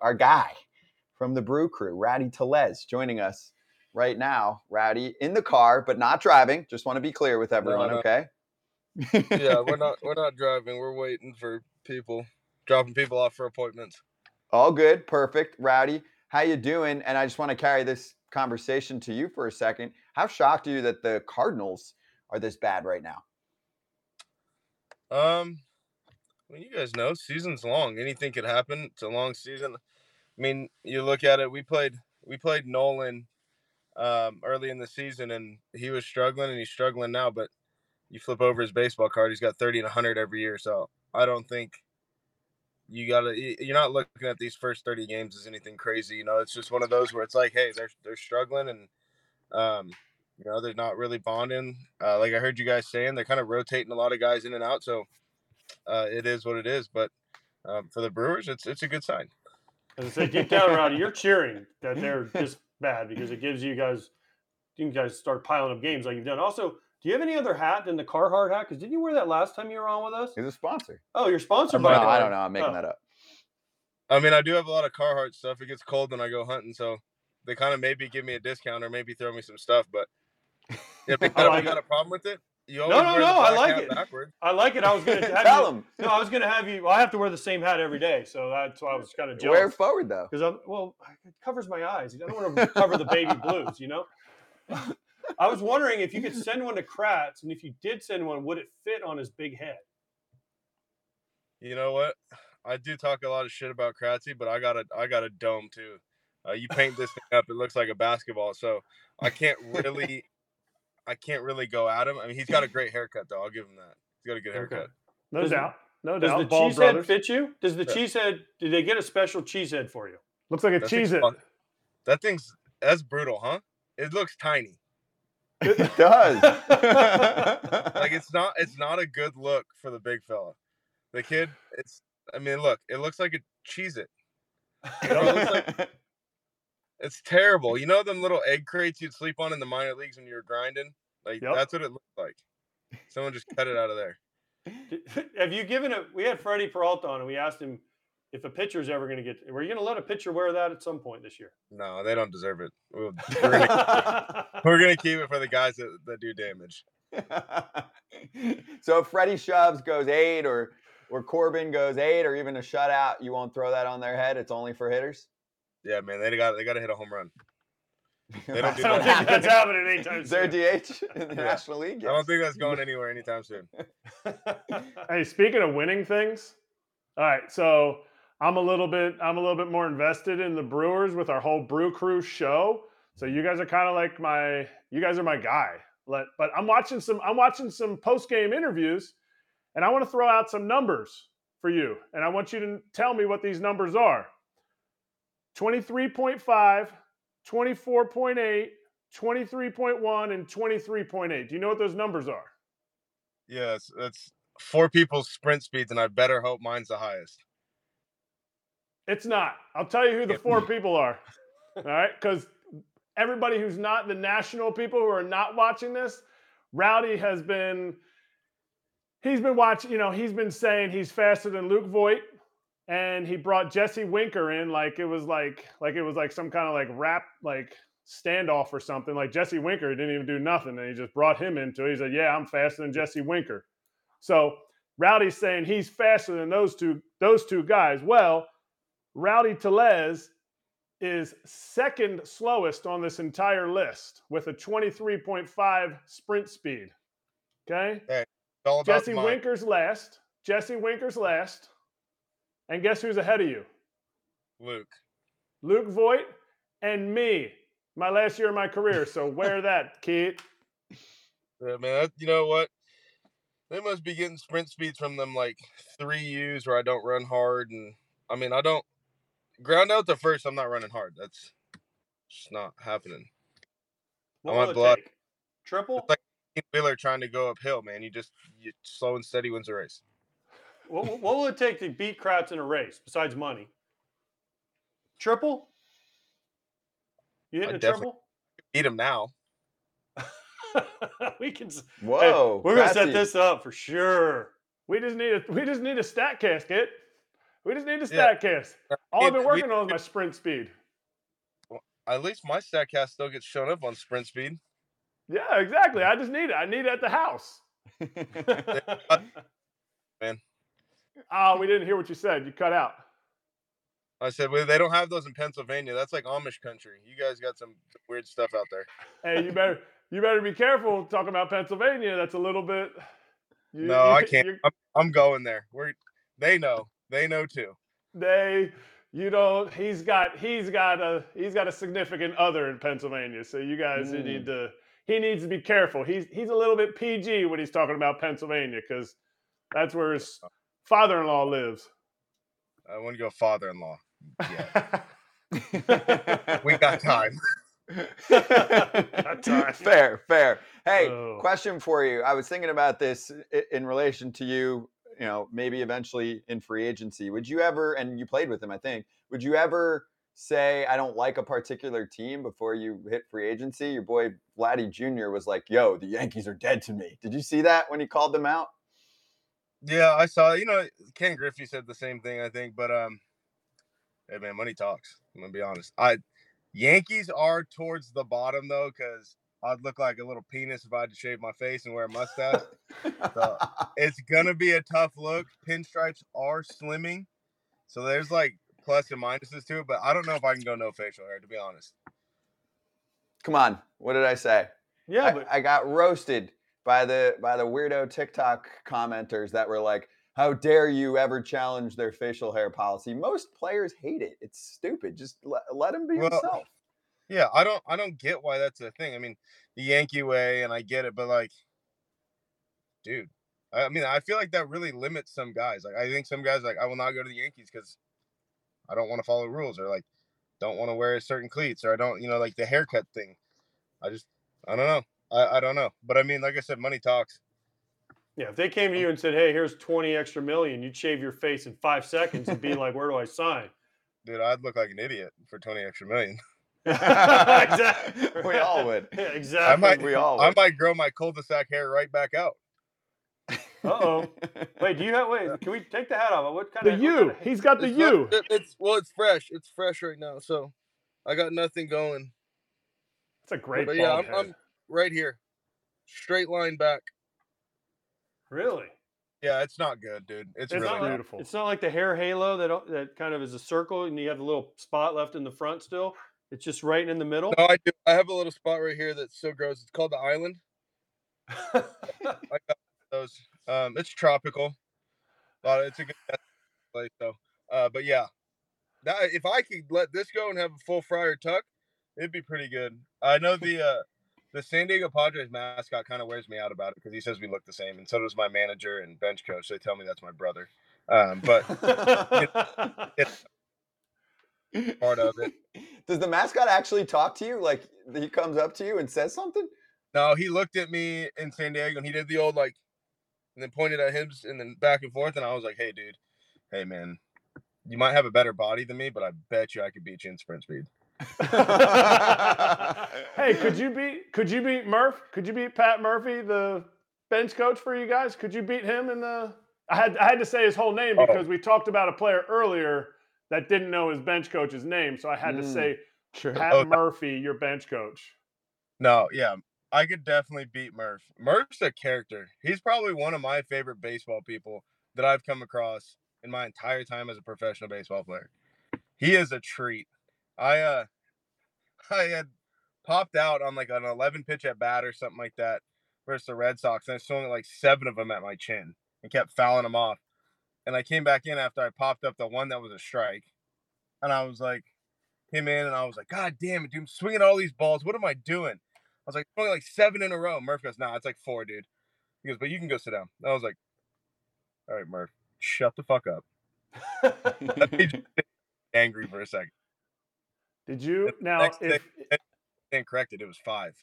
our guy from the Brew Crew, Rowdy Tellez, joining us right now. Rowdy in the car, but not driving. Just want to be clear with everyone, no. okay? yeah, we're not we're not driving. We're waiting for people, dropping people off for appointments. All good, perfect. Rowdy, how you doing? And I just want to carry this conversation to you for a second. How shocked are you that the Cardinals are this bad right now? Um, I mean, you guys know season's long. Anything could happen. It's a long season. I mean, you look at it. We played we played Nolan um, early in the season, and he was struggling, and he's struggling now. But you flip over his baseball card, he's got thirty and hundred every year. So I don't think you gotta. You're not looking at these first thirty games as anything crazy. You know, it's just one of those where it's like, hey, they're they're struggling, and um, you know, they're not really bonding. Uh, like I heard you guys saying, they're kind of rotating a lot of guys in and out. So uh, it is what it is. But um, for the Brewers, it's it's a good sign. As I said, deep down around you're cheering that they're just bad because it gives you guys, you guys start piling up games like you've done. Also, do you have any other hat than the Carhartt hat? Because didn't you wear that last time you were on with us? He's a sponsor. Oh, you're sponsored No, by. I don't know. I'm making Oh. that up. I mean, I do have a lot of Carhartt stuff. It gets cold when I go hunting, so they kind of maybe give me a discount or maybe throw me some stuff. But if you I like got it. a problem with it, you No, no, no, I like it. Backwards. I like it. I was going to have Tell you. him. No, I was going to have you. Well, I have to wear the same hat every day, so that's why I was kind of joking. Wear it forward though. Because I'm well, it covers my eyes. I don't want to cover the baby blues, you know. I was wondering if you could send one to Kratz, and if you did send one, would it fit on his big head? You know what? I do talk a lot of shit about Kratzy, but I got a I got a dome too. Uh, you paint this thing up, it looks like a basketball. So I can't really, I can't really go at him. I mean, he's got a great haircut though. I'll give him that. He's got a good haircut. No Does- doubt. No Does doubt. the Ball cheese brothers. head fit you? Does the Yeah. cheese head? Did they get a special cheese head for you? Looks like a That cheese thing's it. fun. That thing's that's brutal, huh? It looks tiny. It does. Like it's not it's not a good look for the big fella. The kid, it's I mean, look, it looks like a cheese it. It's terrible. You know them little egg crates you'd sleep on in the minor leagues when you were grinding? Like Yep. that's what it looked like. Someone just cut it out of there. Have you given it? We had Freddie Peralta on, and we asked him if a pitcher's ever going to get. Were you going to let a pitcher wear that at some point this year? No, they don't deserve it. We're, gonna, we're gonna keep it for the guys that, that do damage. so if Freddie shoves goes eight or or Corbin goes eight or even a shutout, you won't throw that on their head. It's only for hitters. Yeah, man, they got they got to hit a home run. They don't do I don't that. think that's happening anytime Is there a soon. DH in the Yeah. National League? I don't think that's going anywhere anytime soon. Hey, speaking of winning things, all right. So I'm a little bit, I'm a little bit more invested in the Brewers with our whole Brew Crew show. So you guys are kind of like my, you guys are my guy. Let, but I'm watching some, I'm watching some post game interviews, and I want to throw out some numbers for you, and I want you to tell me what these numbers are. 23.5, 24.8, 23.1, and 23.8. Do you know what those numbers are? Yes, that's four people's sprint speeds, and I better hope mine's the highest. It's not. I'll tell you who the four people are. All right, because everybody who's not the national people who are not watching this, Rowdy has been. He's been watching. You know, he's been saying he's faster than Luke Voit, and he brought Jesse Winker in like it was like like it was like some kind of like rap like standoff or something. Like Jesse Winker didn't even do nothing, and he just brought him into it. He said, "Yeah, I'm faster than Jesse Winker." So Rowdy's saying he's faster than those two those two guys. Well, Rowdy Tellez is second slowest on this entire list with a 23.5 sprint speed. Okay. About Jesse. Winker's last. Jesse Winker's last. And guess who's ahead of you? Luke. Luke Voit and me. My last year of my career. So wear that, kid. Yeah, man. That, you know what? They must be getting sprint speeds from them like three U's where I don't run hard, and I mean I don't ground out the first. I'm not running hard. That's just not happening. What I will want it blood. take? Triple? It's like Wheeler trying to go uphill, man. You just you slow and steady wins the race. What, what- what will it take to beat Kratz in a race besides money? Triple? You hitting I a triple? Beat him now. we can. s- hey, Whoa. we're gonna set Kratzy. this up for sure. We just need a we just need a stat casket. We just need the Yeah. Statcast. All I've It- been we- working on is my sprint speed. At least my Statcast still gets shown up on sprint speed. Yeah, exactly. I just need it. I need it at the house. Uh, man. Oh, we didn't hear what you said. You cut out. I said, well, they don't have those in Pennsylvania. That's like Amish country. You guys got some weird stuff out there. Hey, you better you better be careful talking about Pennsylvania. That's a little bit. You, No, I can't. I'm, I'm going there. We're, they know. They know too. They, you don't. He's got he's got a he's got a significant other in Pennsylvania. So you guys you need mm. to. He needs to be careful. He's he's a little bit PG when he's talking about Pennsylvania because that's where his father-in-law lives. I want to go father-in-law. Yeah, we got time. time. fair, fair. Hey, Oh. question for you. I was thinking about this in relation to you, you know, maybe eventually in free agency. Would you ever, and you played with him, I think, would you ever say, I don't like a particular team before you hit free agency? Your boy Vladdy Jr. was like, yo, the Yankees are dead to me. Did you see that when he called them out? Yeah, I saw. You know, Ken Griffey said the same thing. I think, but um, hey man, money talks. I'm gonna be honest. I Yankees are towards the bottom though, because I'd look like a little penis if I had to shave my face and wear a mustache. So, it's gonna be a tough look. Pinstripes are slimming, so there's like plus and minuses to it. But I don't know if I can go no facial hair to be honest. Come on. What did I say? yeah, I, but I got roasted by the by the weirdo TikTok commenters that were like, "How dare you ever challenge their facial hair policy?" Most players hate it. It's stupid. Just let, let him be Well, himself. Yeah, I don't I don't get why that's a thing. I mean, the Yankee way, and I get it, but like, dude, I I mean, I feel like that really limits some guys. Like, I think some guys like I will not go to the Yankees because I don't want to follow rules, or like don't want to wear certain cleats, or I don't, you know, like the haircut thing. I just I don't know. I, I don't know, but I mean, like I said, money talks. yeah, if they came to you and said, "Hey, here's 20 extra million," you'd shave your face in five seconds and be like, "Where do I sign?" Dude, I'd look like an idiot for twenty extra million. exactly. we all would. Yeah, exactly. might- We all I might grow my cul-de-sac hair right back out. Uh-oh. Wait, do you have? Wait, can we take the hat off? What kind The of U. He's got the It's not- U. it- it's well, it's fresh. It's fresh right now, so I got nothing going. It's a great but bald yeah, I'm, head. I'm right here, straight line back. Really? Yeah, it's not good, dude. It's, It's really not bad. like, beautiful. It's not like the hair halo that that kind of is a circle, and you have a little spot left in the front still. It's just right in the middle. No, I do. I have a little spot right here that still grows. It's called the island. I got those. Um, it's tropical. Uh, it's a good place though. Uh, but yeah, that if I could let this go and have a full Friar Tuck, it'd be pretty good. I know the uh, the San Diego Padres mascot kind of wears me out about it because he says we look the same, and so does my manager and bench coach. They tell me that's my brother. Um, but part of it. Does the mascot actually talk to you? Like he comes up to you and says something? No, he looked at me in San Diego and he did the old like, and then pointed at him and then back and forth. And I was like, hey, dude, hey, man, you might have a better body than me, but I bet you I could beat you in sprint speed. Hey, could you beat could you beat Murph? Could you beat Pat Murphy, the bench coach for you guys? Could you beat him in the I had I had to say his whole name Oh. because we talked about a player earlier that didn't know his bench coach's name. So I had to Mm. say Sure. Pat Oh, Murphy, your bench coach. No, yeah, I could definitely beat Murph. Murph's a character. He's probably one of my favorite baseball people that I've come across in my entire time as a professional baseball player. He is a treat. I uh I had popped out on like an 11 pitch at bat or something like that versus the Red Sox and I swung like seven of them at my chin and kept fouling them off. And I came back in after I popped up the one that was a strike. And I was like, came in and I was like, God damn it, dude, I'm swinging all these balls. What am I doing? I was like, only like seven in a row. Murph goes, nah, it's like four, dude. He goes, but you can go sit down. I was like, all right, Murph, shut the fuck up. Angry for a second. Did you now next if And corrected, it was five.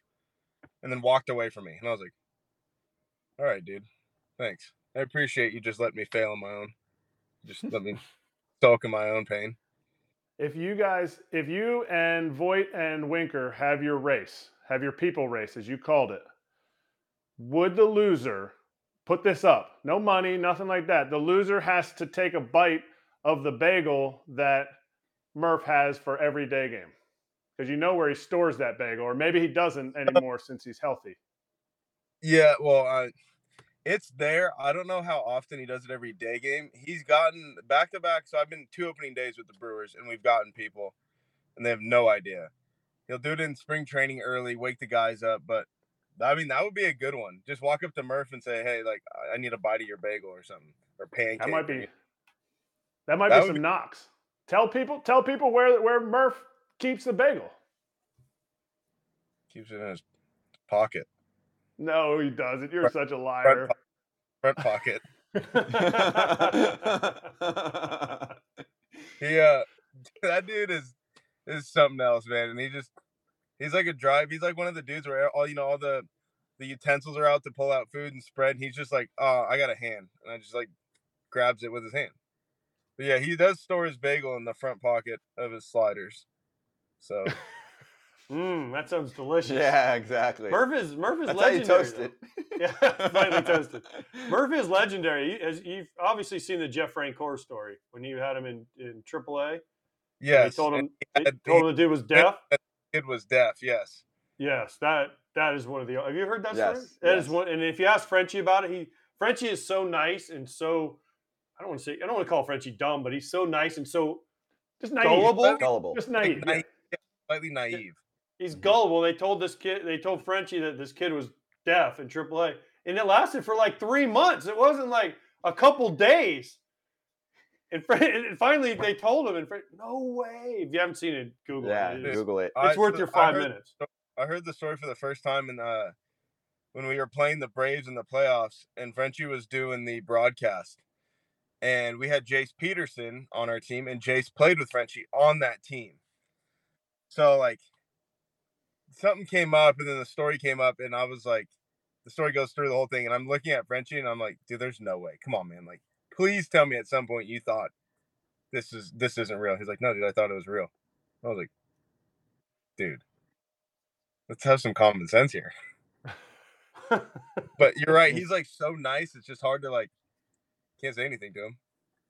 And then walked away from me. And I was like, all right, dude, thanks. I appreciate you just letting me fail on my own. Just let me sulk in my own pain. if you guys if you and Voit and Winker have your race, have your people race as you called it, would the loser put this up? No money, nothing like that. The loser has to take a bite of the bagel that Murph has for every day game? Because you know where he stores that bagel, or maybe he doesn't anymore since he's healthy. Yeah, well, uh, it's there. I don't know how often he does it every day game. He's gotten back to back. So I've been two opening days with the Brewers, and we've gotten people, and they have no idea. He'll do it in spring training early, wake the guys up. But I mean, that would be a good one. Just walk up to Murph and say, "Hey, like, I need a bite of your bagel or something, or pancake." That might be. That might That be some be- knocks. Tell people. Tell people where where Murph keeps the bagel. keeps it in his pocket, No, he doesn't. You're Front- such a liar. front pocket. He uh that dude is is something else, man. And he just he's like a drive. He's like one of the dudes where all you know, all the the utensils are out to pull out food and spread. And he's just like, oh, I got a hand, and I just like grabs it with his hand. But yeah, he does store his bagel in the front pocket of his sliders. So Mm, that sounds delicious. yeah, exactly. Murph is Murph is That's how you legendary. toast though. it. Yeah, finally toasted. Murph is legendary. You- As you've obviously seen the Jeff Francoeur story when you had him in in AAA. yeah, they told him they had- told him the dude was deaf. kid was deaf. Yes. Yes, that that is one of the. Have you heard that story? Yes, That is one. And if you ask Frenchie about it, he Frenchie is so nice and so. I don't want to say I don't want to call Frenchie dumb, but he's so nice and so Just naive. gullible. Gullible. Just naive. Naive, Slightly naive. He's gullible. They told this kid, they told Frenchie that this kid was deaf in AAA, and it lasted for like three months. It wasn't like a couple days. And, Fre- and finally, they told him, and Fre- no way. If you haven't seen it, Google Yeah, it. It is- Google it. It's I- worth so your I five heard- minutes. I heard the story for the first time in uh when we were playing the Braves in the playoffs and Frenchie was doing the broadcast. And we had Jace Peterson on our team and Jace played with Frenchie on that team. So like something came up and then the story came up and I was like the story goes through the whole thing and I'm looking at Frenchie and I'm like, dude, there's no way. Come on, man. Like, please tell me at some point you thought this is this isn't real. He's like, no, dude, I thought it was real. I was like, dude, let's have some common sense here. But you're right. He's like so nice. It's just hard to like can't say anything to him.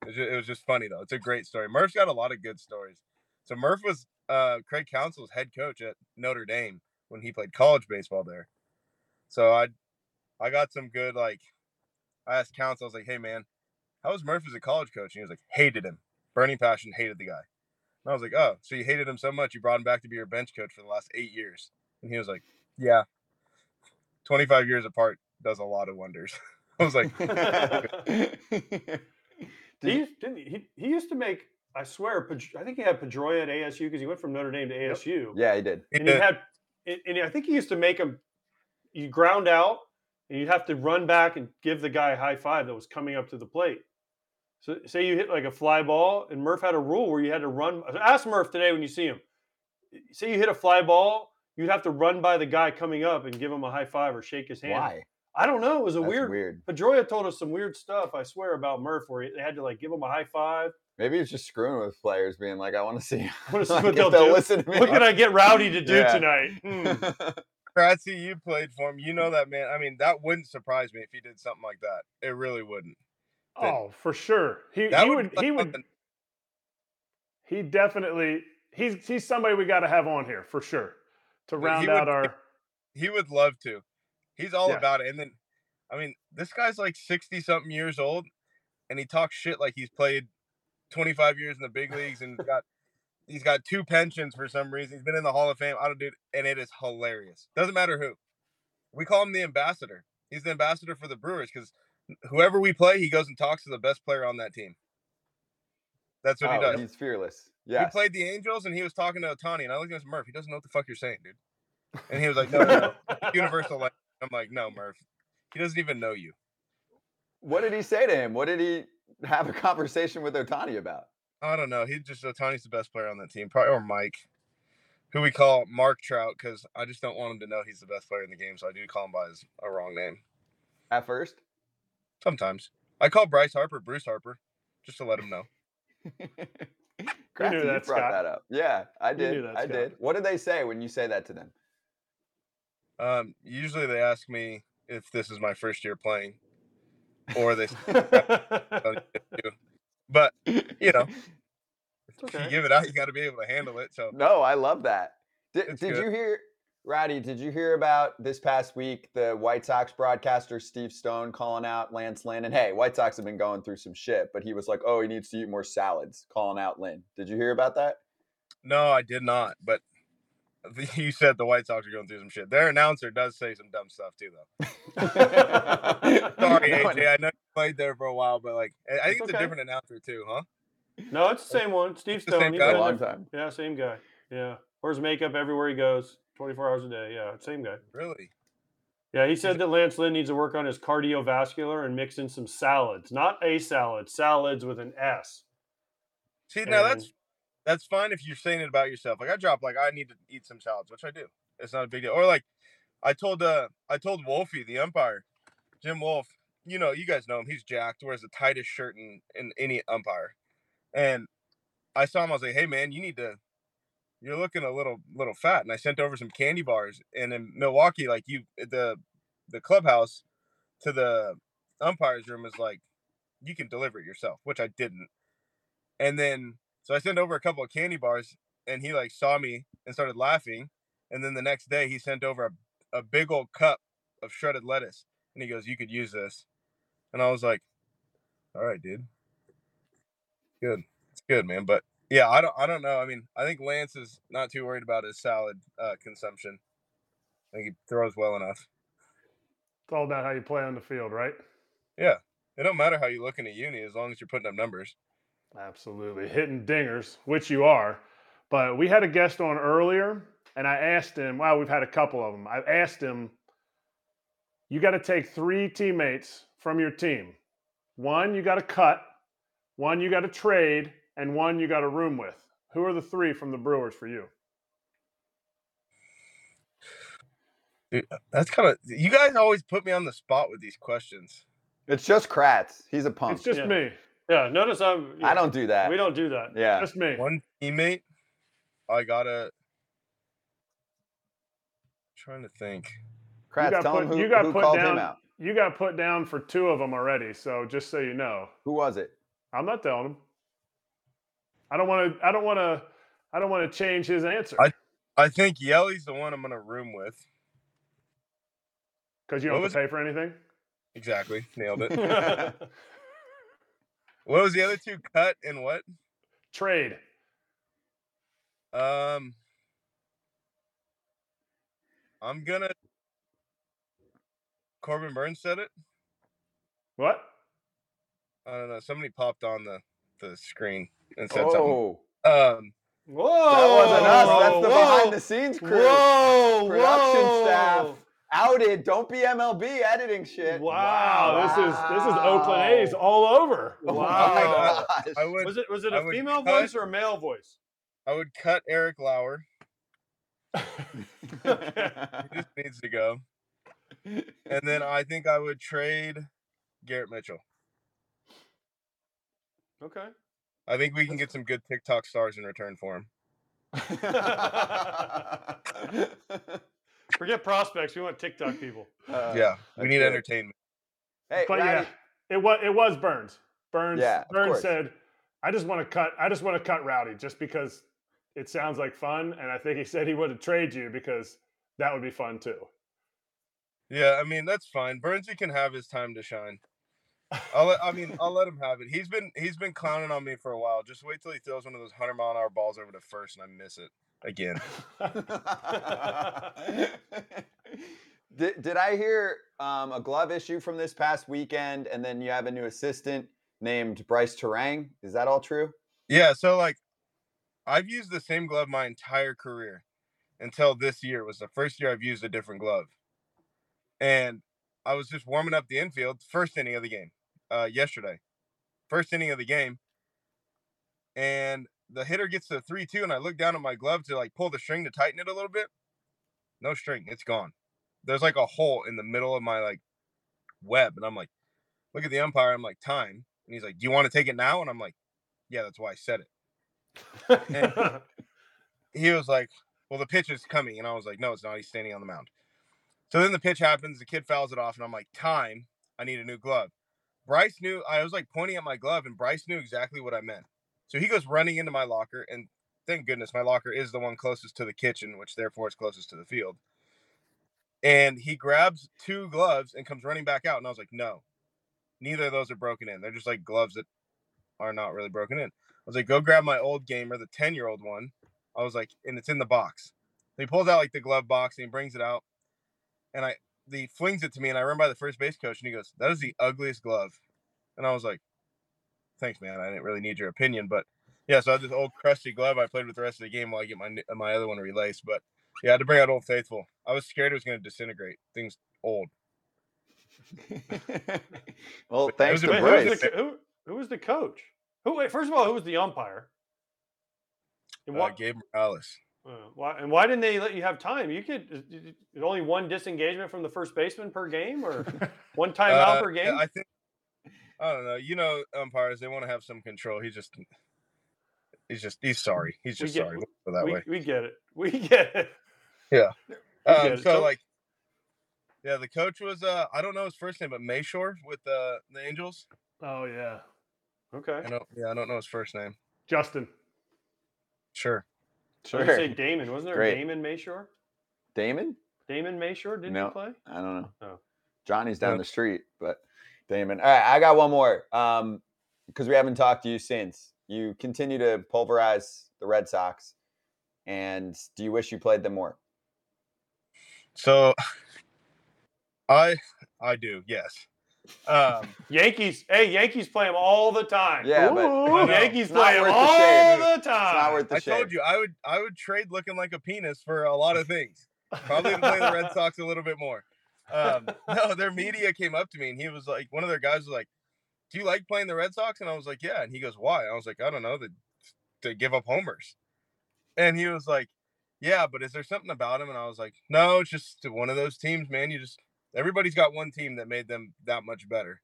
It, ju- it was just funny though. It's a great story. Murph's got a lot of good stories. So Murph was uh, Craig Counsell's head coach at Notre Dame when he played college baseball there. So I I got some good like I asked Counsell, I was like, hey man, how was Murph as a college coach? And he was like, hated him. Burning passion, hated the guy. And I was like, oh, so you hated him so much you brought him back to be your bench coach for the last eight years. And he was like, yeah. 25 years apart does a lot of wonders. I was like, he, used, didn't he, he, he used to make, I swear, I think he had Pedroia at ASU because he went from Notre Dame to ASU. yeah, he did. and he had and, and I think he used to make him you ground out and you'd have to run back and give the guy a high five that was coming up to the plate. So say you hit like a fly ball and Murph had a rule where you had to run ask Murph today when you see him. Say you hit a fly ball, you'd have to run by the guy coming up and give him a high five or shake his hand. Why? I don't know. It was a That's weird weird. Pedroia told us some weird stuff, I swear, about Murph, where they had to like give him a high five. Maybe he's just screwing with players, being like, "I want to see, wanna see like, what they'll they'll do. listen to me." What can I get Rowdy to do Yeah. tonight? Hmm. Kratzy, you played for him. You know that man. I mean, that wouldn't surprise me if he did something like that. It really wouldn't. That- Oh, for sure. He he would would like he would something- he definitely he's he's somebody we got to have on here for sure to He round would- out our He would love to. He's all Yeah. about it. And then, I mean, this guy's like 60 something years old and he talks shit like he's played 25 years in the big leagues and got. He's got two pensions for some reason. He's been in the Hall of Fame. I don't do and it is hilarious. Doesn't matter who. We call him the ambassador. He's the ambassador for the Brewers because whoever we play, he goes and talks to the best player on that team. That's what he Oh, does. he's fearless. Yeah. He played the Angels and he was talking to Ohtani, and I looked at him, Murph. He doesn't know what the fuck you're saying, dude. And he was like, No, no, no. universal language. I'm like, No, Murph. He doesn't even know you. What did he say to him? What did he have a conversation with Ohtani about? I don't know. He just Ohtani's the best player on that team, probably or Mike, who we call Mark Trout, because I just don't want him to know he's the best player in the game, so I do call him by his a wrong name At first, sometimes. I call Bryce Harper Bruce Harper, just to let him know. Crafty, you that, brought Scott. that up. Yeah, I knew did. that, I Scott. did. What did they say when you say that to them? Um, usually they ask me if this is my first year playing, or they But you know, It's if you give it out, you got to be able to handle it. So No, I love that. Did, did you hear, Roddy? Did you hear about this past week the White Sox broadcaster Steve Stone calling out Lance Lynn? And hey, White Sox have been going through some shit, but he was like, "Oh, he needs to eat more salads," calling out Lynn. Did you hear about that? no, I did not. But you said the White Sox are going through some shit. Their announcer does say some dumb stuff too, though. Sorry, No, AJ. I know you played there for a while, but like, I- I think It's it's a different announcer too, huh? No, it's the same one. Steve the same Stone. Guy? a long time. Yeah, same guy. Yeah. Wears makeup everywhere he goes, 24 hours a day. Yeah, same guy. Really? Yeah, he said that Lance Lynn needs to work on his cardiovascular and mix in some salads. Not a salad, salads with an S. See, now And- that's that's fine if you're saying it about yourself. Like I drop, like I need to eat some salads, which I do. It's not a big deal. Or like I told uh I told Wolfie, the umpire, Jim Wolf. You know, you guys know him. He's jacked, wears the tightest shirt in in any umpire. And I saw him. I was like, "Hey, man, you need to. You're looking a little little fat." And I sent over some candy bars. And in Milwaukee, like you, the the clubhouse to the umpire's room is like, you can deliver it yourself, which I didn't. And then so I sent over a couple of candy bars, and he like saw me and started laughing. And then the next day, he sent over a, a big old cup of shredded lettuce, and he goes, "You could use this." And I was like, "All right, dude, good, it's good, man." But yeah, I don't, I don't know. I mean, I think Lance is not too worried about his salad uh, consumption. I think he throws well enough. It's all about how you play on the field, right? Yeah. It don't matter how you look in a uni as long as you're putting up numbers. Absolutely. Hitting dingers, which you are. But we had a guest on earlier, and I asked him, well, we've had a couple of them. I asked him, you got to take three teammates from your team. One you got to cut, one you got to trade, and one you got to room with. Who are the three from the Brewers for you? Uh, that's kind of you guys always put me on the spot with these questions. It's just Kratz. He's a punk. It's just Yeah. me. Yeah, notice I'm. I don't do that. We don't do that. Yeah. Just me. One teammate, I gotta. Trying to think. Kratz, got tell put- him who, you got who put called down- him out. You got put down for two of them already, so just so you know. Who was it? I'm not telling him. I don't want to. I don't want to. I don't want to change his answer I- I think Yelly's the one I'm gonna room with. because you what don't have to pay for anything. Exactly, nailed it. what was the other two? Cut and what? Trade. Um, I'm gonna. Corbin Burnes said it. What? I don't know. Somebody popped on the the screen and said Oh, something. Um, Whoa! that wasn't us. That's the whoa, behind the scenes crew. Whoa! Production whoa. staff outed. Don't be MLB editing shit. Wow, This is this is Oakland A's all over. Oh my Wow. gosh. I would Was it was it a female cut- voice or a male voice? I would cut Eric Lauer. He just needs to go. And then I think I would trade Garrett Mitchell. Okay. I think we can get some good TikTok stars in return for him. Forget prospects. We want TikTok people. Uh, yeah, we need good. entertainment. Hey, But Rowdy, yeah, it was it was Burnes. Burnes. Yeah, Burnes course. said, "I just want to cut. I just want to cut Rowdy just because it sounds like fun." And I think he said he would have trade you because that would be fun too. Yeah, I mean that's fine. Burnsy can have his time to shine. I'll let, I mean I'll let him have it. He's been he's been clowning on me for a while. Just wait till he throws one of those hundred mile an hour balls over to first and I miss it again. did, did I hear um, a glove issue from this past weekend, and then you have a new assistant named Bryce Terang? Is that all true? Yeah, so like I've used the same glove my entire career until this year it was the first year I've used a different glove. And I was just warming up the infield, first inning of the game, uh, yesterday. First inning of the game. And the hitter gets to 3 2, and I look down at my glove to like pull the string to tighten it a little bit. No string, it's gone. There's like a hole in the middle of my like web. And I'm like, look at the umpire. I'm like, time. And he's like, Do you want to take it now? And I'm like, Yeah, that's why I said it. he was like, "Well, the pitch is coming," and I was like, "No, it's not. He's standing on the mound." So then the pitch happens. The kid fouls it off, and I'm like, "Time. I need a new glove." Bryce knew I was like pointing at my glove, and Bryce knew exactly what I meant. So he goes running into my locker, and thank goodness my locker is the one closest to the kitchen, which therefore is closest to the field. And he grabs two gloves and comes running back out, and I was like, no, neither of those are broken in. They're just like gloves that are not really broken in. I was like, go grab my old gamer, the 10 year old one. I was like, and it's in the box. he pulls out like the glove box and he brings it out. And I he flings it to me and I run by the first base coach and he goes, That is the ugliest glove. And I was like, Thanks, man. I didn't really need your opinion, but yeah, so I had this old crusty glove I played with the rest of the game while I get my my other one relaced. But yeah, I had to bring out Old Faithful. I was scared it was going to disintegrate. Things old. well, But thanks to who, Bryce. the, who, who was the coach? Who? Wait, first of all, who was the umpire? And Uh, why, Gabe Morales. uh, why, and why didn't they let you have time? You could only one disengagement from the first baseman per game, or one timeout Uh, per game. I think I don't know. You know, umpires they want to have some control. He just he's just he's sorry. He's just get- sorry. We'll put it that we, way. we get it. We get it. Yeah. Um, get it. so So- like, yeah, the coach was uh I don't know his first name, but Mashore with uh, the Angels. oh yeah, Okay. I don't yeah I don't know his first name. Justin. Sure. Sure. I was gonna say Damon. Wasn't there Great. Damon Mashore? Damon? Damon Mashore didn't No. he play? I don't know. Oh. Johnny's down Yeah. the street, but Damon. All right, I got one more. Um, because we haven't talked to you since. You continue to pulverize the Red Sox, and do you wish you played them more? So I I do yes. Um, Yankees. Hey, Yankees play them all the time. Yeah, Ooh. I know. Yankees play them worth the all the time. It's not worth the I told you I would I would trade looking like a penis for a lot of things. Probably play the Red Sox a little bit more. Um, no, their media came up to me and he was like, one of their guys was like, "Do you like playing the Red Sox?" And I was like, "Yeah." And he goes, "Why?" I was like, "I don't know. They, they give up homers." And he was like, "Yeah, but is there something about him?" And I was like, "No, it's just one of those teams, man. You just everybody's got one team that made them that much better."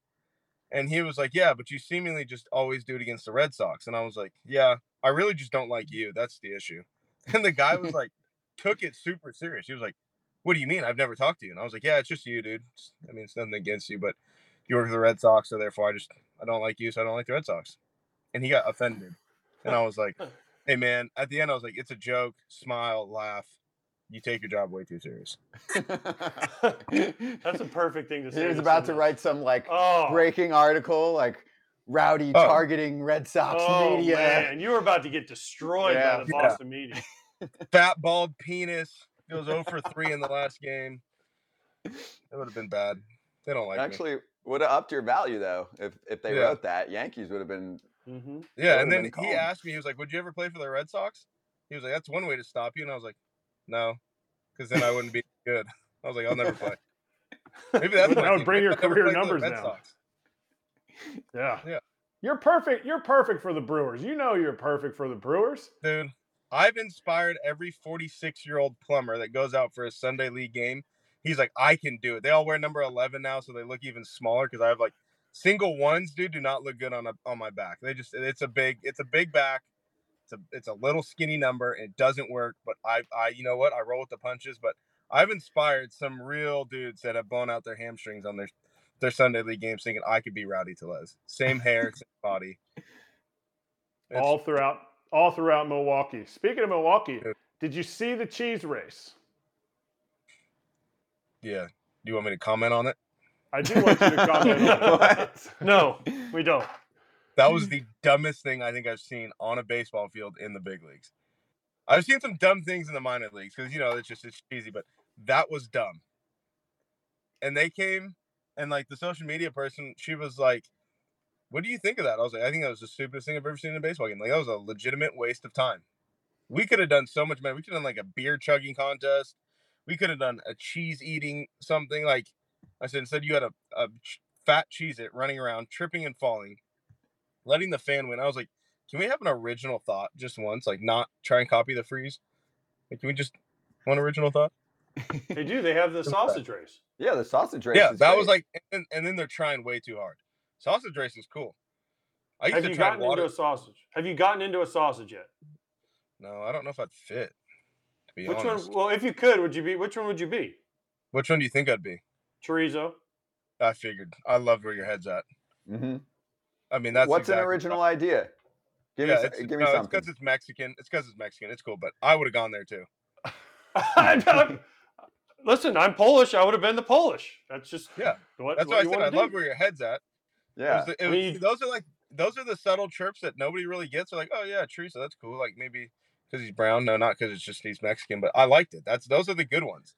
And he was like, "Yeah, but you seemingly just always do it against the Red Sox." And I was like, "Yeah, I really just don't like you. That's the issue." And the guy was like, took it super serious. He was like, "What do you mean? I've never talked to you." And I was like, "Yeah, it's just you, dude. It's- I mean, it's nothing against you, but you work for the Red Sox, so therefore I just I don't like you, so I don't like the Red Sox." And he got offended, and I was like, "Hey, man." At the end, I was like, "It's a joke. Smile, laugh. You take your job way too serious." That's a perfect thing to say. he was to about to write some like Oh, breaking article, like Rowdy Oh. targeting Red Sox oh media. man, you were about to get destroyed Yeah. by the Yeah. Boston media. Fat bald penis goes 0 for three in the last game. It would have been bad. They don't like me. Actually, would have upped your value though if if they Yeah. wrote that. Yankees would have been. hmm Yeah, and then he asked me, he was like, "Would you ever play for the Red Sox?" He was like, "That's one way to stop you," and I was like, "No, because then I wouldn't be good." I was like, "I'll never play." Maybe that's That my would bring your I'll career play for the numbers Red down. Yeah. Yeah. You're perfect. You're perfect for the Brewers. You know you're perfect for the Brewers. dude. I've inspired every 46 year old plumber that goes out for a Sunday league game. He's like, I can do it. They all wear number 11 now, so they look even smaller because I have like single ones, dude, do not look good on a, on my back. They just, it's a big, it's a big back. It's a, it's a little skinny number. It doesn't work, but I, I, you know what? I roll with the punches. But I've inspired some real dudes that have blown out their hamstrings on their, their Sunday league games, thinking I could be Rowdy Tellez. Same hair, same body. It's- all throughout all throughout Milwaukee. Speaking of Milwaukee, did you see the cheese race? yeah. Do you want me to comment on it? I do want you to comment on it. No, we don't. That was the dumbest thing I think I've seen on a baseball field in the big leagues. I've seen some dumb things in the minor leagues because you know it's just it's cheesy, but that was dumb. And they came and like the social media person, she was like, "What do you think of that?" I was like, "I think that was the stupidest thing I've ever seen in a baseball game. Like that was a legitimate waste of time. We could have done so much better. We could have done like a beer chugging contest. We could have done a cheese eating something. Like I said, instead you had a, a fat cheese it running around, tripping and falling, letting the fan win. I was like, can we have an original thought just once? Like not try and copy the freeze. Like, can we just one original thought? They do. They have the sausage race. Yeah, the sausage race. yeah, is that was like, and, and then they're trying way too hard. Sausage race is cool. I used Have to you try gotten water. into a sausage? Have you gotten into a sausage yet? No, I don't know if I'd fit. To be Which honest, one? Well, if you could, would you be? Which one would you be? which one do you think I'd be? Chorizo. I figured. I love where your head's at. hmm I mean, that's What's an exactly- original idea? Give yeah, me, it's, some, give me no, it's something. because it's Mexican. It's because it's Mexican. It's cool, but I would have gone there too. Listen, I'm Polish. I would have been the Polish. That's just Yeah, What, That's what why I you said wanna I do. love where your head's at. It yeah. was the- it I was- mean- those are like those are the subtle chirps that nobody really gets. They're like, oh yeah, Teresa, that's cool. Like maybe because he's brown. No, not because it's just he's Mexican. But I liked it. That's those are the good ones.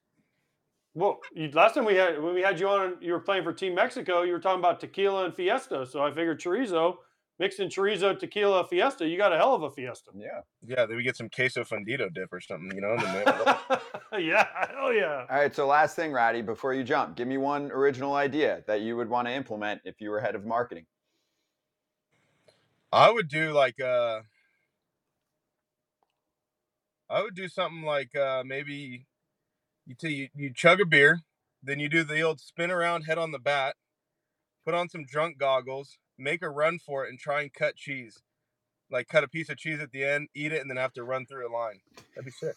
Well, you, last time we had when we had you on, you were playing for Team Mexico. You were talking about tequila and fiesta. So I figured chorizo, mixed in chorizo, tequila, fiesta. You got a hell of a fiesta. Yeah. Yeah, then we get some queso fundido dip or something. You know, and then we have a little- yeah, hell yeah. All right. So last thing, Ratty, before you jump, give me one original idea that you would want to implement if you were head of marketing. I would do like uh I would do something like uh maybe you t- you, you chug a beer, then you do the old spin around head on the bat, put on some drunk goggles, make a run for it and try and cut cheese. Like cut a piece of cheese at the end, eat it, and then have to run through a line. That'd be sick.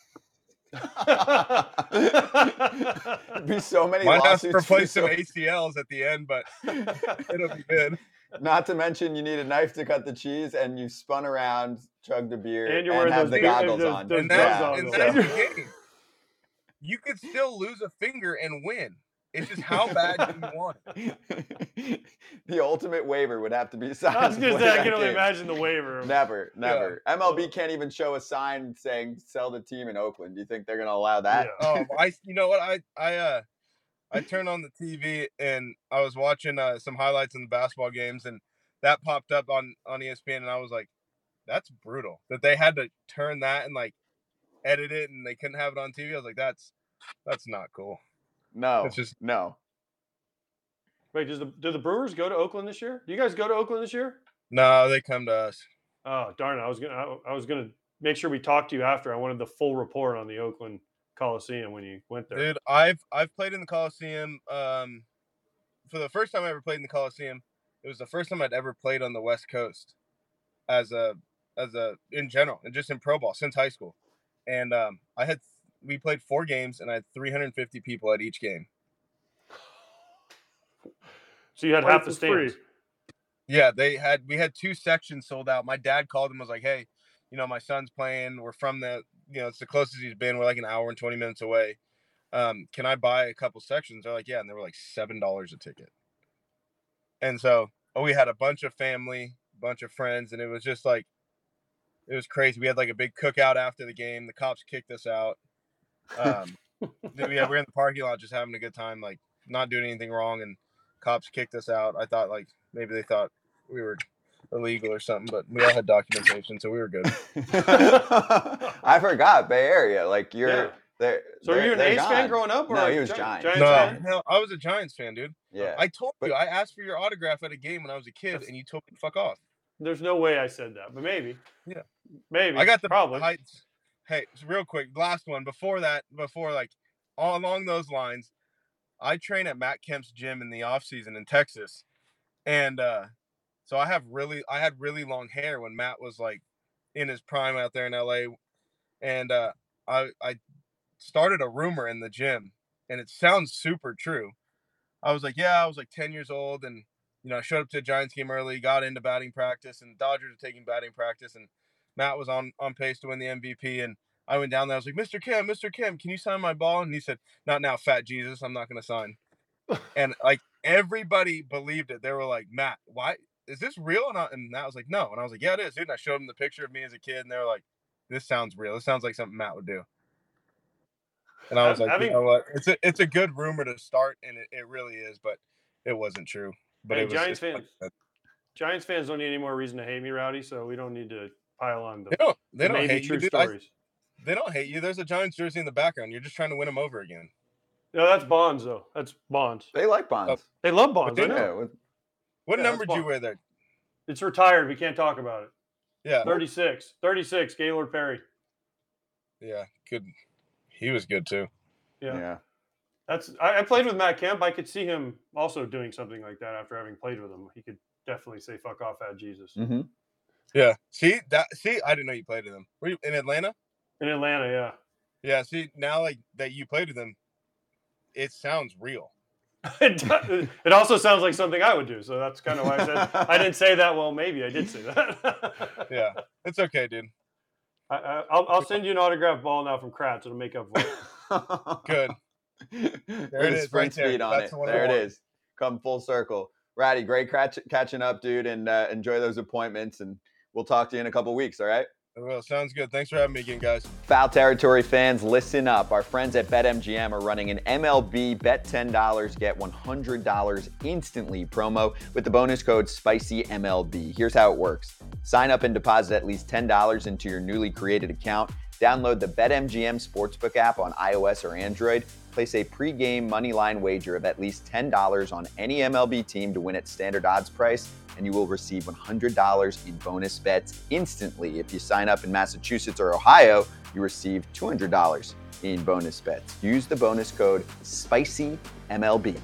There'd be so many Might have to replace some ACLs at the end, but it'll be good. Not to mention, you need a knife to cut the cheese, and you spun around, chugged a beer, And and, you're wearing have the big- goggles those- on. those And drug that's, goggles. and so- that's the game. You could still lose a finger and win. It's just how bad do you want it? the ultimate waiver would have to be signed. I was gonna say I can only game. imagine the waiver. of- Never, never. MLB can't even show a sign saying "sell the team in Oakland." Do you think they're going to allow that? Yeah. Oh, I you know what I I uh I turned on the TV and I was watching uh, some highlights in the basketball games and that popped up on on ESPN and I was like, that's brutal that they had to turn that and like edit it and they couldn't have it on TV. I was like, that's that's not cool. No, It's just no. Wait, does the do the Brewers go to Oakland this year? Do you guys go to Oakland this year? no, they come to us. Oh darn it! I was gonna I, I was gonna make sure we talked to you after. I wanted the full report on the Oakland Coliseum when you went there. Dude, I've I've played in the Coliseum. Um, for the first time I ever played in the Coliseum, it was the first time I'd ever played on the West Coast, as a as a in general and just in pro ball since high school, and um, I had we played four games and I had 350 people at each game. So you had Play half the for free. stands. Yeah, they had we had two sections sold out. My dad called and was like, "Hey, you know, my son's playing. We're from the, you know, it's the closest he's been. We're like an hour and 20 minutes away. Um, can I buy a couple sections?" They're like, "Yeah," and they were like seven dollars a ticket. And so, oh, we had a bunch of family, bunch of friends, and it was just like, it was crazy. We had like a big cookout after the game. The cops kicked us out. Um, then we're in the parking lot just having a good time, like not doing anything wrong, and cops kicked us out. I thought like maybe they thought we were illegal or something, but we all had documentation, so we were good. I forgot Bay Area. Like you're Yeah. there. So were you an A's fan growing up? Or No, he was Giants. Giants no, fan? no, I was a Giants fan, dude. Yeah. I told But- you I asked for your autograph at a game when I was a kid, That's- and you told me to fuck off. There's no way I said that, but maybe. Yeah. Maybe. I got the probably. heights. Hey, real quick, last one before that, before like all along those lines, I train at Matt Kemp's gym in the off season in Texas, and uh, so I have really, I had really long hair when Matt was like in his prime out there in LA, and uh, I I started a rumor in the gym, and it sounds super true. I was like, yeah, I was like ten years old, and you know, I showed up to a Giants game early, got into batting practice, and Dodgers were taking batting practice, and Matt was on on pace to win the MVP, and I went down there. I was like, Mr. Kim, Mr. Kim, can you sign my ball? And he said, Not now, Fat Jesus. I'm not going to sign. and like everybody believed it. They were like, Matt, why is this real? And, I, and Matt was like, No. And I was like, Yeah, it is, dude. And I showed him the picture of me as a kid, and they were like, This sounds real. This sounds like something Matt would do. And I was like, Having- you know what? It's a it's a good rumor to start, and it, it really is, but it wasn't true. But Hey, it was Giants fans. Giants fans don't need any more reason to hate me, Rowdy. So we don't need to pile on the, They don't. They don't hate true you, dude. I- they don't hate you. There's a Giants jersey in the background. You're just trying to win them over again. No, that's Bonds though. That's Bonds. They like Bonds. They love Bonds. I know. yeah, with- What Yeah, number did you wear there? It's retired. We can't talk about it. Yeah, 36. 36. Gaylord Perry. yeah, good. He was good too. Yeah. yeah. That's I, I played with Matt Kemp. I could see him also doing something like that after having played with him. He could definitely say "fuck off" at Jesus hmm Yeah. See that? See, I didn't know you played with him. Were you in Atlanta? in Atlanta. Yeah, Yeah. See, now like that you played with them, it sounds real. it, it also sounds like something I would do, so that's kind of why I said I didn't say that. Well, maybe I did say that. Yeah, it's okay, dude. I, I, I'll, I'll send you an autograph ball now from Kratz. It'll make up for it. Good. There it it is, is, sprint right there. speed on That's it. the There it want. is. Come full circle. Ratty, great catch, catching up, dude, and uh, enjoy those appointments. And we'll talk to you in a couple weeks. All right. Well, sounds good. Thanks for having me again, guys. Foul Territory fans, listen up. Our friends at BetMGM are running an MLB Bet $10, get $100 instantly promo with the bonus code SPICYMLB. Here's how it works sign up and deposit at least $10 into your newly created account. Download the BetMGM Sportsbook app on iOS or Android. Place a pregame moneyline wager of at least $10 on any MLB team to win at standard odds price, and you will receive $100 in bonus bets instantly. If you sign up in Massachusetts or Ohio, you receive $200 in bonus bets. Use the bonus code SPICYMLB.